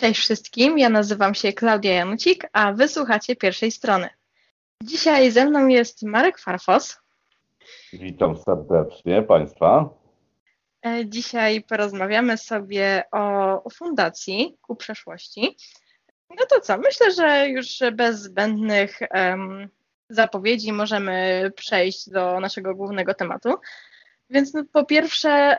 Cześć wszystkim, ja nazywam się Klaudia Janucik, a wysłuchacie pierwszej strony. Dzisiaj ze mną jest Marek Farfos. Witam serdecznie Państwa. E, dzisiaj porozmawiamy sobie o, fundacji ku przeszłości. No to co, myślę, że już bez zbędnych um, zapowiedzi możemy przejść do naszego głównego tematu. Więc no, po pierwsze,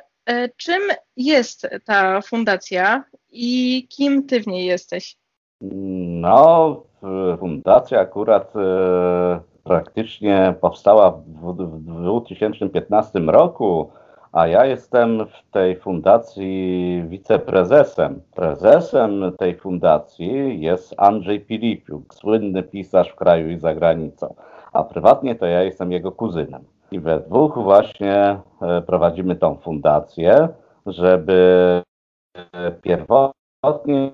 czym jest ta fundacja i kim ty w niej jesteś? No, fundacja akurat e, praktycznie powstała w, w 2015 roku, a ja jestem w tej fundacji wiceprezesem. Prezesem tej fundacji jest Andrzej Pilipiuk, słynny pisarz w kraju i za granicą, a prywatnie to ja jestem jego kuzynem. I we dwóch właśnie e, prowadzimy tą fundację, żeby pierwotnie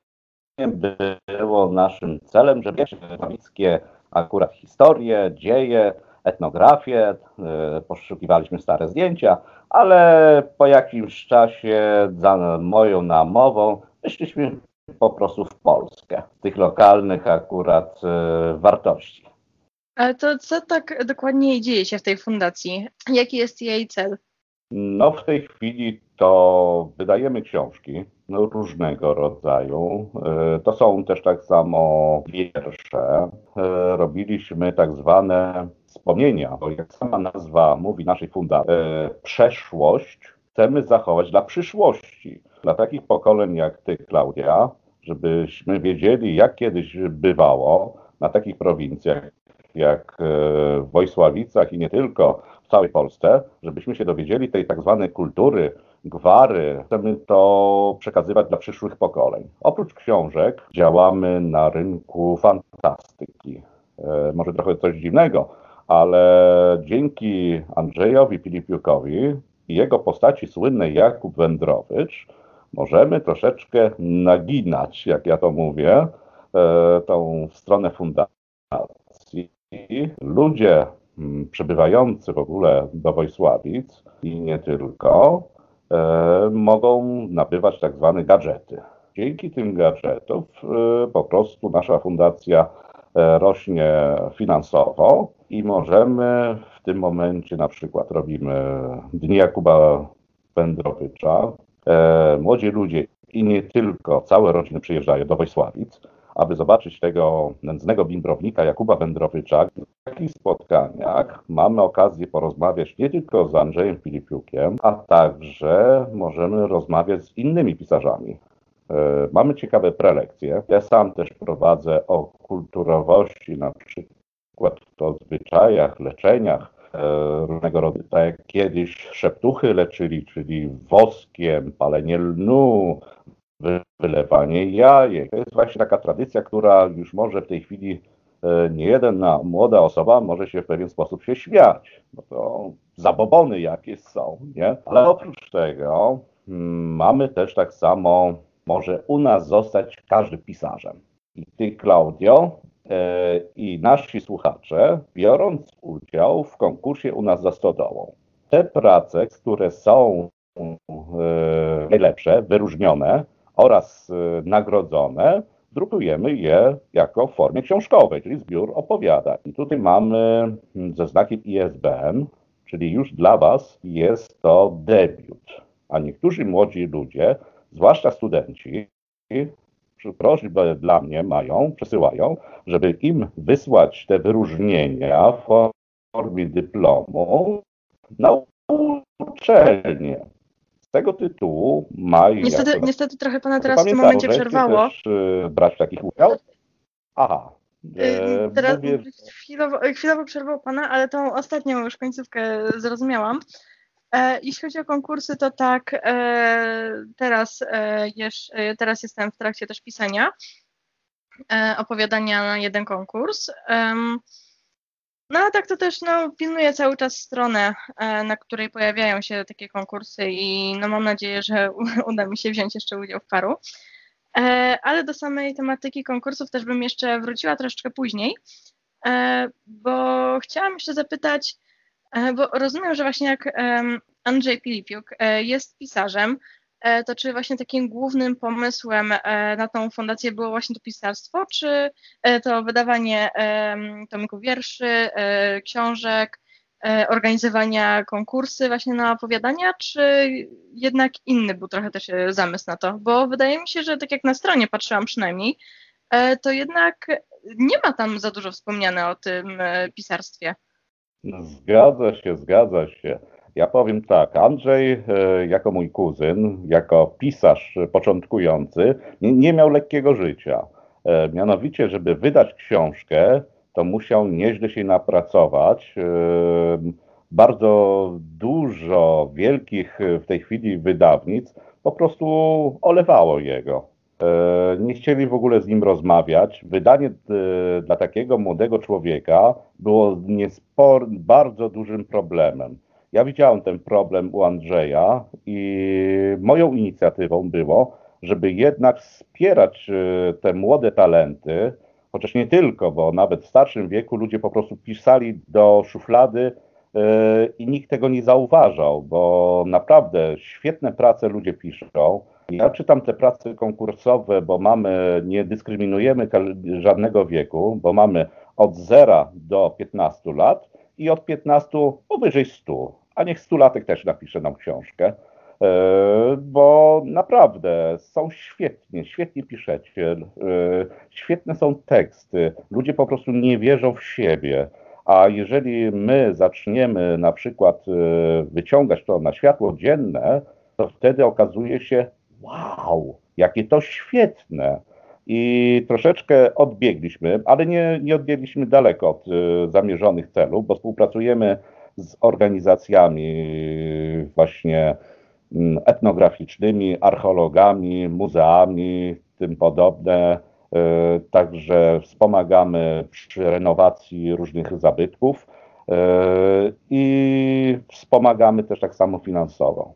było naszym celem, żeby wszystkie akurat historie, dzieje, etnografię, e, poszukiwaliśmy stare zdjęcia, ale po jakimś czasie za moją namową wyszliśmy po prostu w Polskę, tych lokalnych akurat e, wartości. Ale to co tak dokładnie dzieje się w tej fundacji? Jaki jest jej cel? No w tej chwili to wydajemy książki no, różnego rodzaju. E, to są też tak samo wiersze. E, robiliśmy tak zwane wspomnienia, bo jak sama nazwa mówi naszej fundacji, e, przeszłość chcemy zachować dla przyszłości. Dla takich pokoleń jak ty, Klaudia, żebyśmy wiedzieli, jak kiedyś bywało na takich prowincjach jak w Wojsławicach i nie tylko, w całej Polsce, żebyśmy się dowiedzieli tej tak zwanej kultury, gwary. Chcemy to przekazywać dla przyszłych pokoleń. Oprócz książek działamy na rynku fantastyki. E, może trochę coś dziwnego, ale dzięki Andrzejowi Filipiukowi i jego postaci słynnej Jakub Wędrowicz możemy troszeczkę naginać, jak ja to mówię, e, tą stronę fundacji. Ludzie Mm, przybywający w ogóle do Wojsławic i nie tylko, e, mogą nabywać tak zwane gadżety. Dzięki tym gadżetom e, po prostu nasza fundacja e, rośnie finansowo i możemy w tym momencie na przykład robimy Dni Jakuba Wędrowicza. Młodzi ludzie i nie tylko, całe rodziny przyjeżdżają do Wojsławic aby zobaczyć tego nędznego bimbrownika Jakuba Wędrowicza. W takich spotkaniach mamy okazję porozmawiać nie tylko z Andrzejem Filipiukiem, a także możemy rozmawiać z innymi pisarzami. E, mamy ciekawe prelekcje. Ja sam też prowadzę o kulturowości, na przykład to zwyczajach, leczeniach e, różnego rodzaju. Tak jak kiedyś szeptuchy leczyli, czyli woskiem, palenie lnu, wylewanie jajek. To jest właśnie taka tradycja, która już może w tej chwili e, nie jedna młoda osoba może się w pewien sposób się śmiać, bo to zabobony jakieś są, nie? Ale oprócz tego hmm, mamy też tak samo, może u nas zostać każdy pisarzem. I ty, Klaudio, e, i nasi słuchacze, biorąc udział w konkursie u nas za stodołą. Te prace, które są e, najlepsze, wyróżnione, oraz y, nagrodzone, drukujemy je jako w formie książkowej, czyli zbiór opowiadań. I tutaj mamy mm, ze znakiem ISBN, czyli już dla Was jest to debiut. A niektórzy młodzi ludzie, zwłaszcza studenci, prośbę dla mnie mają, przesyłają, żeby im wysłać te wyróżnienia w formie dyplomu na uczelnię tego tytułu ma... Niestety, jako... niestety trochę pana teraz w tym momencie przerwało. Też, y, brać takich udział? Aha. E, teraz mówię... chwilowo, chwilowo przerwał pana, ale tą ostatnią już końcówkę zrozumiałam. E, jeśli chodzi o konkursy, to tak, e, teraz, e, jeż, e, teraz jestem w trakcie też pisania e, opowiadania na jeden konkurs. No a tak to też no, pilnuję cały czas stronę, e, na której pojawiają się takie konkursy i no, mam nadzieję, że uda mi się wziąć jeszcze udział w paru. E, ale do samej tematyki konkursów też bym jeszcze wróciła troszeczkę później, e, bo chciałam jeszcze zapytać, bo rozumiem, że właśnie jak Andrzej Pilipiuk jest pisarzem, to czy właśnie takim głównym pomysłem e, na tą fundację było właśnie to pisarstwo, czy to wydawanie tomików wierszy, książek, organizowania konkursy właśnie na opowiadania, czy jednak inny był trochę też zamysł na to? Bo wydaje mi się, że tak jak na stronie patrzyłam przynajmniej, to jednak nie ma tam za dużo wspomniane o tym pisarstwie. Zgadza się, zgadza się. Ja powiem tak, Andrzej e, jako mój kuzyn, jako pisarz początkujący, nie, miał lekkiego życia. E, mianowicie, żeby wydać książkę, to musiał nieźle się napracować. E, bardzo dużo wielkich w tej chwili wydawnic po prostu olewało jego. Nie chcieli w ogóle z nim rozmawiać. Wydanie dla takiego młodego człowieka było niespor, bardzo dużym problemem. Ja widziałem ten problem u Andrzeja i moją inicjatywą było, żeby jednak wspierać e, te młode talenty, chociaż nie tylko, bo nawet w starszym wieku ludzie po prostu pisali do szuflady e, i nikt tego nie zauważał, bo naprawdę świetne prace ludzie piszą. Ja czytam te prace konkursowe, bo mamy, nie dyskryminujemy żadnego wieku, bo mamy od 0 do 15 lat i od 15 powyżej 100, a niech stulatek też napisze nam książkę, e, bo naprawdę są świetnie, świetnie piszecie, e, świetne są teksty, ludzie po prostu nie wierzą w siebie. A jeżeli my zaczniemy na przykład e, wyciągać to na światło dzienne, to wtedy okazuje się, wow, jakie to świetne i troszeczkę odbiegliśmy, ale nie, nie odbiegliśmy daleko od y, zamierzonych celów, bo współpracujemy z organizacjami właśnie mm, etnograficznymi, archeologami, muzeami, tym podobne. Y, także wspomagamy przy renowacji różnych zabytków i wspomagamy też tak samo finansowo.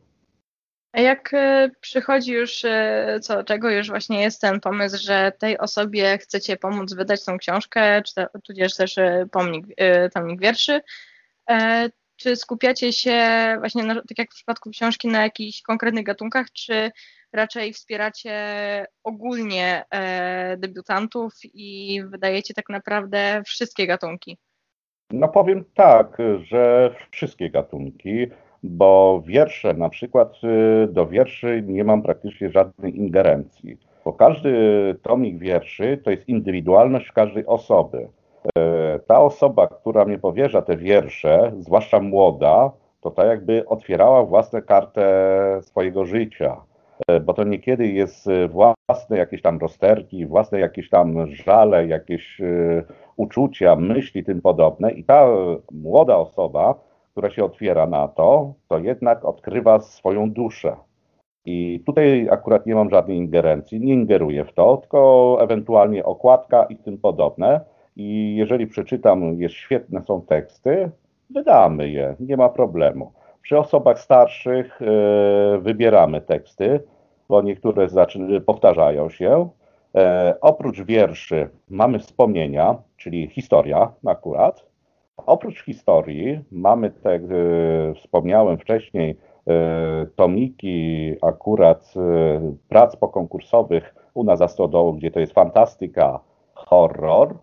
Jak e, przychodzi już, e, co, czego już właśnie jest ten pomysł, że tej osobie chcecie pomóc wydać tą książkę, czy te, tudzież też e, pomnik, tomnik wierszy, czy skupiacie się właśnie, na, tak jak w przypadku książki, na jakichś konkretnych gatunkach, czy raczej wspieracie ogólnie debiutantów i wydajecie tak naprawdę wszystkie gatunki? No powiem tak, że wszystkie gatunki bo wiersze, na przykład y, do wierszy nie mam praktycznie żadnej ingerencji, bo każdy tomik wierszy to jest indywidualność każdej osoby. E, ta osoba, która mnie powierza te wiersze, zwłaszcza młoda, to tak jakby otwierała własną kartę swojego życia, e, bo to niekiedy jest własne jakieś tam rozterki, własne jakieś tam żale, jakieś uczucia, myśli, tym podobne i ta młoda osoba która się otwiera na to, to jednak odkrywa swoją duszę. I tutaj akurat nie mam żadnej ingerencji, nie ingeruję w to, tylko ewentualnie okładka i tym podobne. I jeżeli przeczytam, jest świetne są teksty, wydamy je, nie ma problemu. Przy osobach starszych yy, wybieramy teksty, bo niektóre powtarzają się. E, oprócz wierszy mamy wspomnienia, czyli historia akurat. Oprócz historii mamy, tak wspomniałem wcześniej, e, tomiki akurat e, prac pokonkursowych u nas za stodołu, gdzie to jest fantastyka, horror.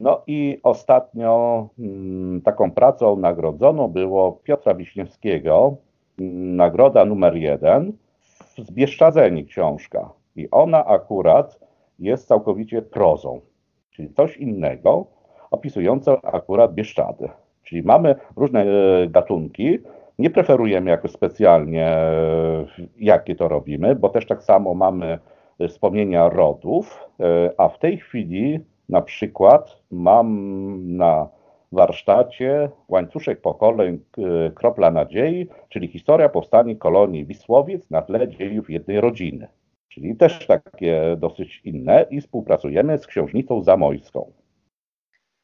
No i ostatnio mm, taką pracą nagrodzoną było Piotra Wiśniewskiego, nagroda numer jeden, z Bieszczadzeni książka. I ona akurat jest całkowicie prozą, czyli coś innego, opisujące akurat Bieszczady. Czyli mamy różne e, gatunki, nie preferujemy jakoś specjalnie, e, jakie to robimy, bo też tak samo mamy e, wspomnienia rodów, a w tej chwili na przykład mam na warsztacie łańcuszek pokoleń Kropla Nadziei, czyli historia powstania kolonii Wisłowiec na tle dziejów jednej rodziny. Czyli też takie dosyć inne i współpracujemy z księżnicą zamojską.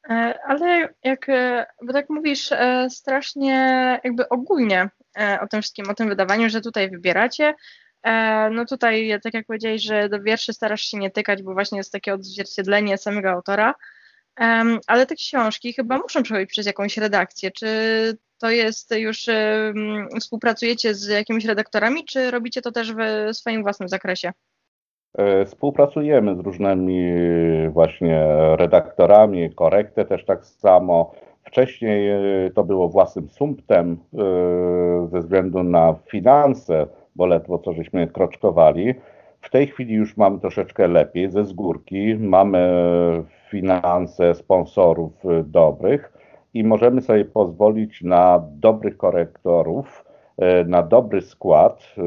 E, ale jak, e, bo tak mówisz e, strasznie jakby ogólnie o tym wszystkim, o tym wydawaniu, że tutaj wybieracie, no tutaj, tak jak powiedziałeś, że do wierszy starasz się nie tykać, bo właśnie jest takie odzwierciedlenie samego autora, ale te książki chyba muszą przechodzić przez jakąś redakcję. Czy to jest już, współpracujecie z jakimiś redaktorami, czy robicie to też w swoim własnym zakresie? E, współpracujemy z różnymi właśnie redaktorami, korektę też tak samo. Wcześniej e, to było własnym sumptem e, ze względu na finanse, bo ledwo co żeśmy kroczkowali. W tej chwili już mamy troszeczkę lepiej ze zgórki. Mamy finanse sponsorów dobrych i możemy sobie pozwolić na dobrych korektorów, e, na dobry skład, e,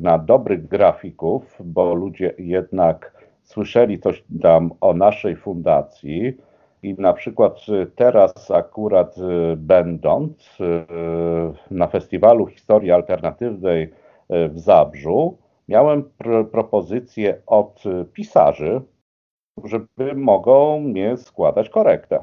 na dobrych grafików, bo ludzie jednak słyszeli coś tam o naszej fundacji i na przykład teraz akurat e, będąc na festiwalu historii alternatywnej w Zabrzu, miałem pr propozycję od pisarzy, żeby mogą mnie składać korektę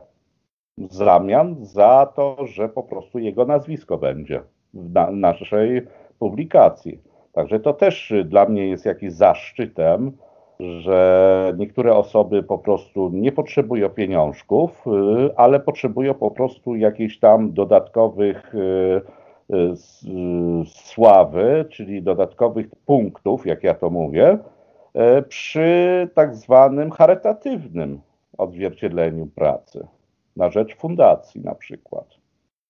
w zamian za to, że po prostu jego nazwisko będzie w na naszej publikacji. Także to też dla mnie jest jakiś zaszczytem, że niektóre osoby po prostu nie potrzebują pieniążków, y, ale potrzebują po prostu jakichś tam dodatkowych y, y, sławy, czyli dodatkowych punktów, jak ja to mówię, przy tak zwanym charytatywnym odzwierciedleniu pracy na rzecz fundacji na przykład.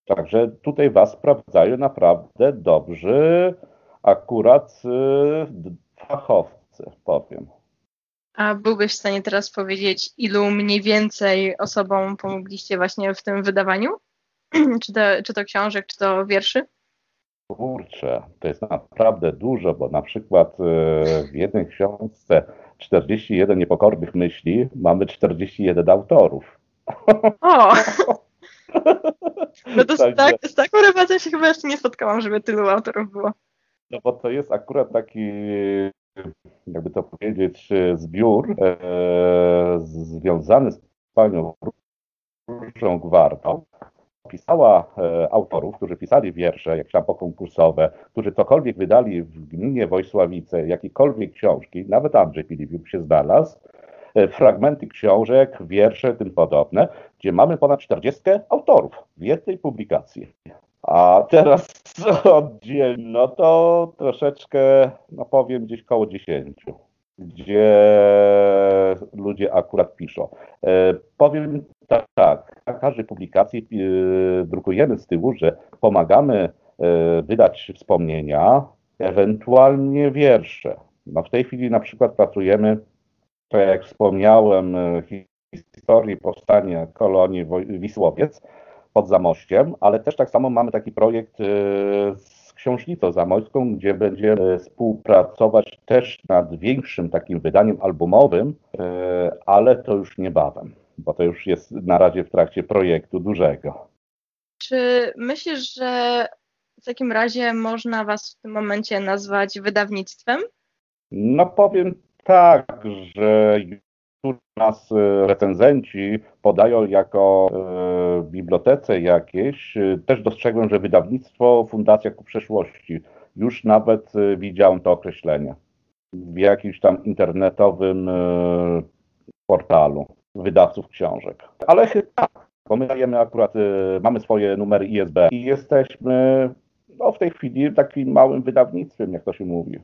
Także tutaj Was sprawdzają naprawdę dobrzy, akurat y, fachowcy, powiem. A byłbyś w stanie teraz powiedzieć, ilu mniej więcej osobom pomogliście właśnie w tym wydawaniu? czy, to, czy to książek, czy to wierszy? Kurczę, to jest naprawdę dużo, bo na przykład y, w jednej książce 41 niepokornych myśli mamy 41 autorów. O! No to Także... z, tak, z taką rewelacją się chyba jeszcze nie spotkałam, żeby tylu autorów było. No bo to jest akurat taki, jakby to powiedzieć, zbiór e, związany z panią Różą Gwartą. Pisała e, autorów, którzy pisali wiersze, jakieś tam pokonkursowe, którzy cokolwiek wydali w gminie Wojsławice, jakiekolwiek książki, nawet Andrzej Piliwiuk się znalazł, fragmenty książek, wiersze, tym podobne, gdzie mamy ponad 40 autorów w jednej publikacji. A teraz oddzielno to troszeczkę, no powiem, gdzieś koło 10, gdzie ludzie akurat piszą. E, powiem tak, tak, na każdej publikacji e, drukujemy z tyłu, że pomagamy wydać wspomnienia, ewentualnie wiersze. No w tej chwili na przykład pracujemy to jak wspomniałem, e, historii powstania kolonii Wisłowiec pod Zamościem, ale też tak samo mamy taki projekt e, z Książnicą Zamojską, gdzie będziemy współpracować też nad większym takim wydaniem albumowym, e, ale to już niebawem, bo to już jest na razie w trakcie projektu dużego. Czy myślisz, że w takim razie można Was w tym momencie nazwać wydawnictwem? No powiem tak, że tu nas e, recenzenci podają jako e, bibliotece jakieś. E, też dostrzegłem, że wydawnictwo Fundacja ku Przeszłości. Już nawet widziałem to określenie w jakimś tam internetowym portalu wydawców książek. Ale chyba, bo my dajemy akurat, mamy swoje numery ISB i jesteśmy no, w tej chwili takim małym wydawnictwem, jak to się mówi.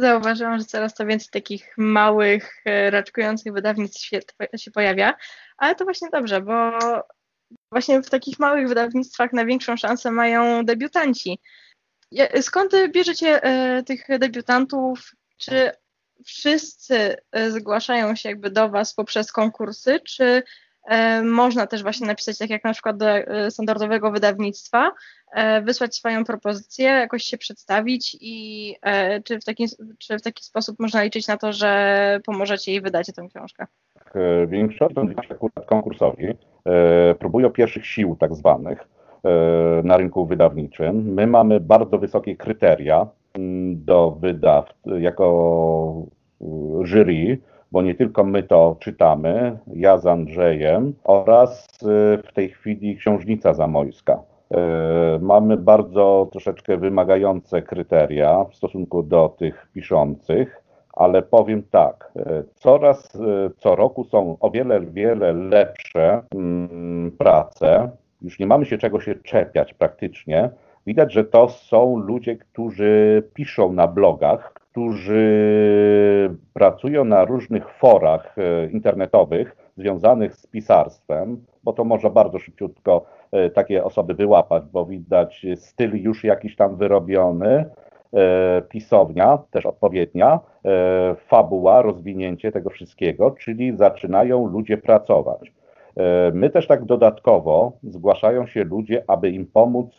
Zauważyłam, że coraz to więcej takich małych, e, raczkujących wydawnictw się, się pojawia, ale to właśnie dobrze, bo właśnie w takich małych wydawnictwach największą szansę mają debiutanci. Skąd bierzecie e, tych debiutantów? Czy wszyscy e, zgłaszają się jakby do Was poprzez konkursy, czy można też właśnie napisać, tak jak na przykład do e, standardowego wydawnictwa, e, wysłać swoją propozycję, jakoś się przedstawić i czy w taki, czy w taki sposób można liczyć na to, że pomożecie jej wydać tę książkę? Większość akurat konkursowi próbują pierwszych sił tak zwanych na rynku wydawniczym. My mamy bardzo wysokie kryteria mm, do wydaw jako jury, bo nie tylko my to czytamy, ja z Andrzejem oraz y, w tej chwili Książnica Zamojska. Y, mamy bardzo troszeczkę wymagające kryteria w stosunku do tych piszących, ale powiem tak, y, coraz, co roku są o wiele, wiele lepsze mm, prace już nie mamy się czego się czepiać praktycznie. Widać, że to są ludzie, którzy piszą na blogach, którzy pracują na różnych forach e, internetowych związanych z pisarstwem, bo to można bardzo szybciutko e, takie osoby wyłapać, bo widać styl już jakiś tam wyrobiony, e, pisownia też odpowiednia, fabuła, rozwinięcie tego wszystkiego, czyli zaczynają ludzie pracować. My też tak dodatkowo zgłaszają się ludzie, aby im pomóc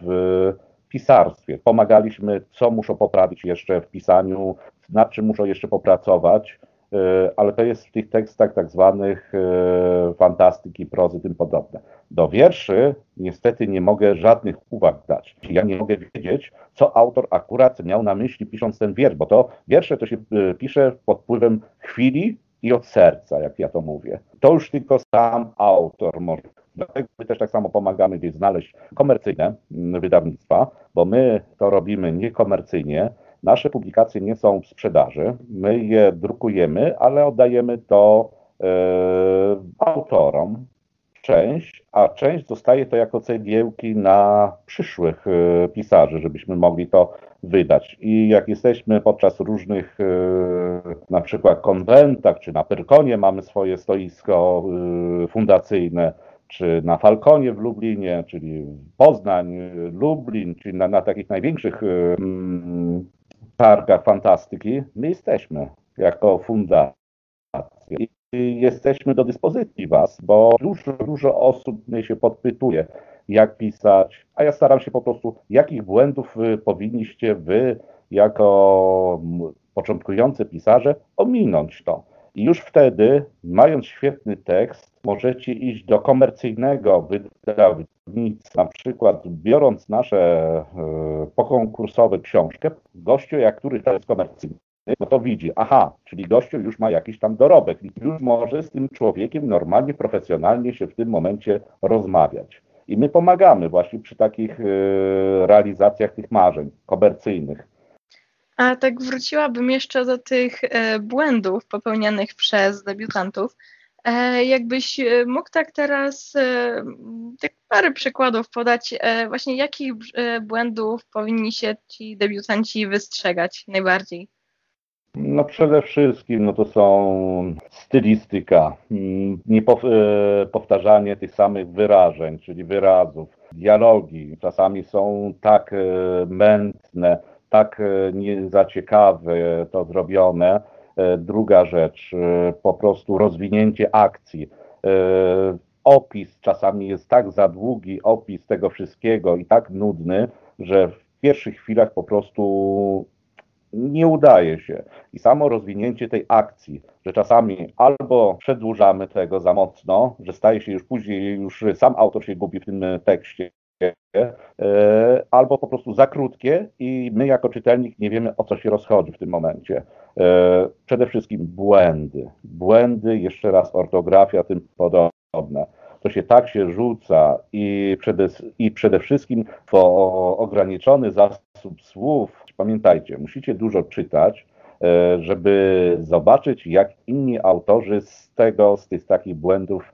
w pisarstwie. Pomagaliśmy, co muszą poprawić jeszcze w pisaniu, nad czym muszą jeszcze popracować, e, ale to jest w tych tekstach tak zwanych e, fantastyki, prozy, tym podobne. Do wierszy niestety nie mogę żadnych uwag dać. Ja nie mogę wiedzieć, co autor akurat miał na myśli pisząc ten wiersz, bo to wiersze to się e, pisze pod wpływem chwili i od serca, jak ja to mówię. To już tylko sam autor może Dlatego my też tak samo pomagamy gdzieś znaleźć komercyjne mm, wydawnictwa, bo my to robimy niekomercyjnie. Nasze publikacje nie są w sprzedaży, my je drukujemy, ale oddajemy to e, autorom, część, a część zostaje to jako cegiełki na przyszłych e, pisarzy, żebyśmy mogli to wydać. I jak jesteśmy podczas różnych e, na przykład konwentach, czy na Pyrkonie mamy swoje stoisko fundacyjne, czy na Falconie w Lublinie, czyli Poznań, Lublin, czyli na, na takich największych mm, targach fantastyki, my jesteśmy jako fundacja. I jesteśmy do dyspozycji Was, bo dużo, dużo osób mnie się podpytuje, jak pisać, a ja staram się po prostu, jakich błędów powinniście Wy, jako początkujący pisarze, ominąć to. I już wtedy, mając świetny tekst, możecie iść do komercyjnego wydawnictwa, na przykład biorąc nasze e, pokonkursowe książkę, gościu, jak który to jest komercyjny, no to widzi, aha, czyli gościu już ma jakiś tam dorobek już może z tym człowiekiem normalnie, profesjonalnie się w tym momencie rozmawiać. I my pomagamy właśnie przy takich e, realizacjach tych marzeń komercyjnych. A tak wróciłabym jeszcze do tych e, błędów popełnianych przez debiutantów. E, jakbyś e, mógł tak teraz tak parę przykładów podać, właśnie jakich błędów powinni się ci debiutanci wystrzegać najbardziej? No przede wszystkim no to są stylistyka, mm, nie powtarzanie tych samych wyrażeń, czyli wyrazów, dialogi czasami są tak mętne, tak e, nie to zrobione. E, druga rzecz, e, po prostu rozwinięcie akcji. Opis czasami jest tak za długi, opis tego wszystkiego i tak nudny, że w pierwszych chwilach po prostu nie udaje się. I samo rozwinięcie tej akcji, że czasami albo przedłużamy tego za mocno, że staje się już później, już sam autor się gubi w tym tekście, E, albo po prostu za krótkie i my jako czytelnik nie wiemy o co się rozchodzi w tym momencie. E, przede wszystkim błędy. Błędy, jeszcze raz ortografia, tym podobne. To się tak się rzuca i przede, i przede wszystkim to ograniczony zasób słów. Pamiętajcie, musicie dużo czytać, e, żeby zobaczyć, jak inni autorzy z tego, z tych takich błędów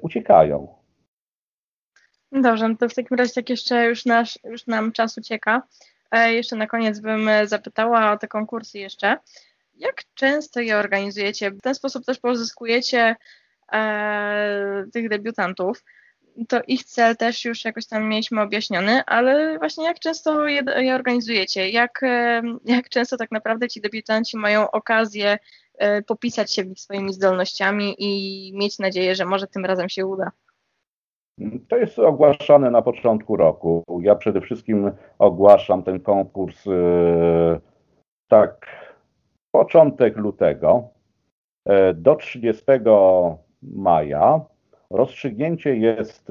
uciekają. Dobrze, no to w takim razie jak jeszcze już, nasz, już nam czas ucieka, e, jeszcze na koniec bym zapytała o te konkursy jeszcze. Jak często je organizujecie? W ten sposób też pozyskujecie e, tych debiutantów. To ich cel też już jakoś tam mieliśmy objaśniony, ale właśnie jak często je, je organizujecie? Jak, e, jak często tak naprawdę ci debiutanci mają okazję e, popisać się swoimi zdolnościami i mieć nadzieję, że może tym razem się uda? To jest ogłaszane na początku roku. Ja przede wszystkim ogłaszam ten konkurs e, tak początek lutego do 30 maja. Rozstrzygnięcie jest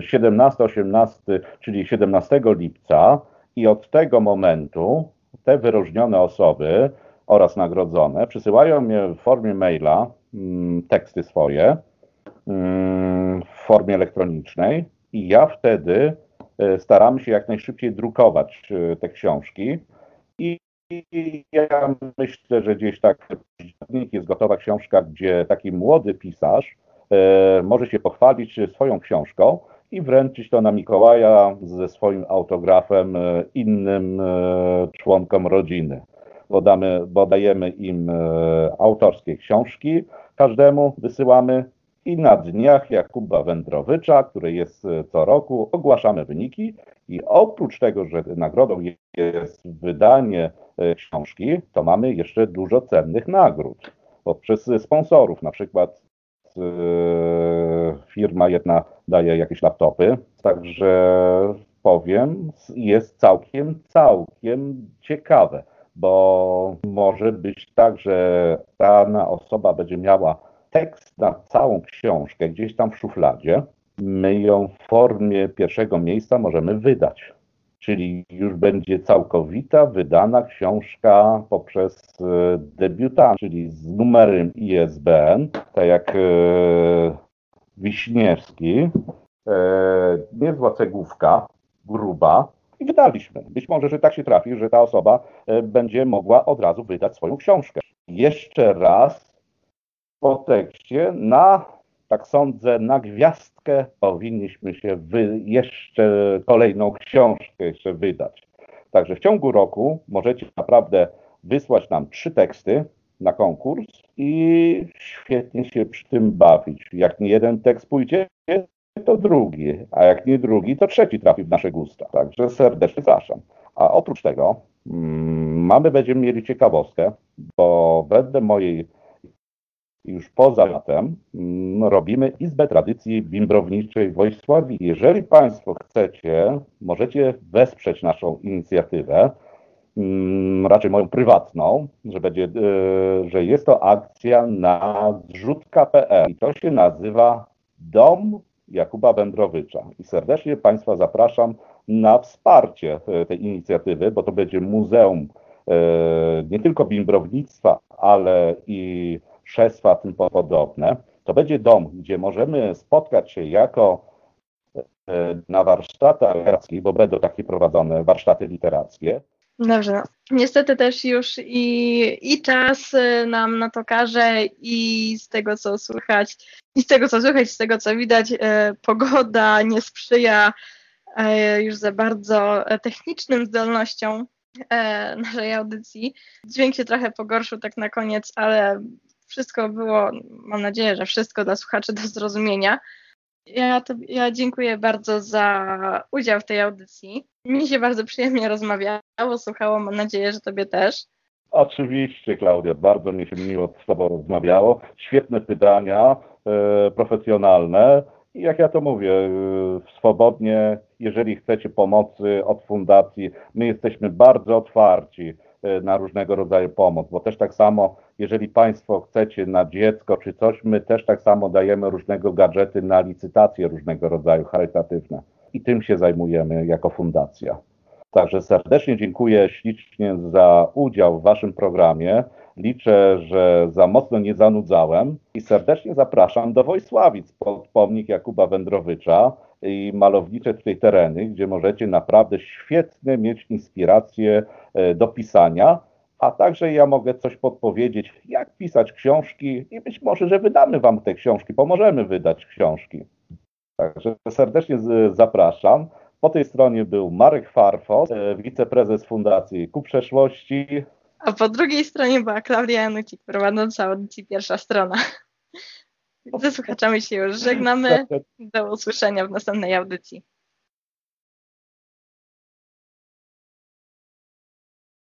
17-18, e, czyli 17 lipca i od tego momentu te wyróżnione osoby oraz nagrodzone przysyłają mnie w formie maila mm, teksty swoje w formie elektronicznej i ja wtedy e, staramy się jak najszybciej drukować e, te książki i ja myślę, że gdzieś tak jest gotowa książka, gdzie taki młody pisarz może się pochwalić swoją książką i wręczyć to na Mikołaja ze swoim autografem innym członkom rodziny. Bo, damy, bo dajemy im autorskie książki, każdemu wysyłamy i na dniach Jakuba Wędrowicza, który jest e, co roku, ogłaszamy wyniki i oprócz tego, że nagrodą jest wydanie e, książki, to mamy jeszcze dużo cennych nagród. Poprzez sponsorów, na przykład e, firma jedna daje jakieś laptopy, także powiem, jest całkiem, całkiem ciekawe, bo może być tak, że dana osoba będzie miała tekst na całą książkę gdzieś tam w szufladzie, my ją w formie pierwszego miejsca możemy wydać. Czyli już będzie całkowita wydana książka poprzez e, debiutant, czyli z numerem ISBN, tak jak e, Wiśniewski, e, niezła cegłówka, gruba, i wydaliśmy. Być może, że tak się trafi, że ta osoba będzie mogła od razu wydać swoją książkę. Jeszcze raz po tekście na, tak sądzę, na gwiazdkę powinniśmy się wy, jeszcze kolejną książkę jeszcze wydać. Także w ciągu roku możecie naprawdę wysłać nam trzy teksty na konkurs i świetnie się przy tym bawić. Jak nie jeden tekst pójdzie, to drugi, a jak nie drugi, to trzeci trafi w nasze gusta. Także serdecznie zapraszam. A oprócz tego mm, mamy, będziemy mieli ciekawostkę, bo wedle mojej już poza tym mm, robimy Izbę Tradycji Bimbrowniczej w Wojsławi. Jeżeli Państwo chcecie, możecie wesprzeć naszą inicjatywę, mm, raczej moją prywatną, że, będzie, e, że jest to akcja na zrzutka.pl i to się nazywa Dom Jakuba Wędrowicza. I serdecznie Państwa zapraszam na wsparcie e, tej inicjatywy, bo to będzie muzeum e, nie tylko bimbrownictwa, ale i szestwa, tym podobne, to będzie dom, gdzie możemy spotkać się jako e, na warsztatach literackich, bo będą takie prowadzone warsztaty literackie. Dobrze. Niestety też już i, i czas e, nam na to każe i z tego co słychać, i z tego co słychać, z tego co widać, e, pogoda nie sprzyja e, już za bardzo technicznym zdolnościom e, naszej audycji. Dźwięk się trochę pogorszył tak na koniec, ale wszystko było, mam nadzieję, że wszystko dla słuchaczy do zrozumienia. Ja, to, ja dziękuję bardzo za udział w tej audycji. Mi się bardzo przyjemnie rozmawiało, słuchało, mam nadzieję, że Tobie też. Oczywiście, Klaudia, bardzo mi się miło z Tobą rozmawiało. Świetne pytania, e, profesjonalne. I jak ja to mówię, e, swobodnie, jeżeli chcecie pomocy od fundacji, my jesteśmy bardzo otwarci na różnego rodzaju pomoc, bo też tak samo, jeżeli Państwo chcecie na dziecko czy coś, my też tak samo dajemy różnego gadżety na licytacje różnego rodzaju charytatywne i tym się zajmujemy jako fundacja. Także serdecznie dziękuję ślicznie za udział w Waszym programie. Liczę, że za mocno nie zanudzałem i serdecznie zapraszam do Wojsławic pod pomnik Jakuba Wędrowicza i malownicze tutaj tereny, gdzie możecie naprawdę świetne mieć inspiracje e, do pisania, a także ja mogę coś podpowiedzieć, jak pisać książki i być może, że wydamy Wam te książki, pomożemy wydać książki. Także serdecznie zapraszam. Po tej stronie był Marek Farfos, e, wiceprezes Fundacji Ku Przeszłości. A po drugiej stronie była Klaudia Janucik, prowadząca audycji Pierwsza Strona. Ze słuchaczami się już żegnamy. Do usłyszenia w następnej audycji.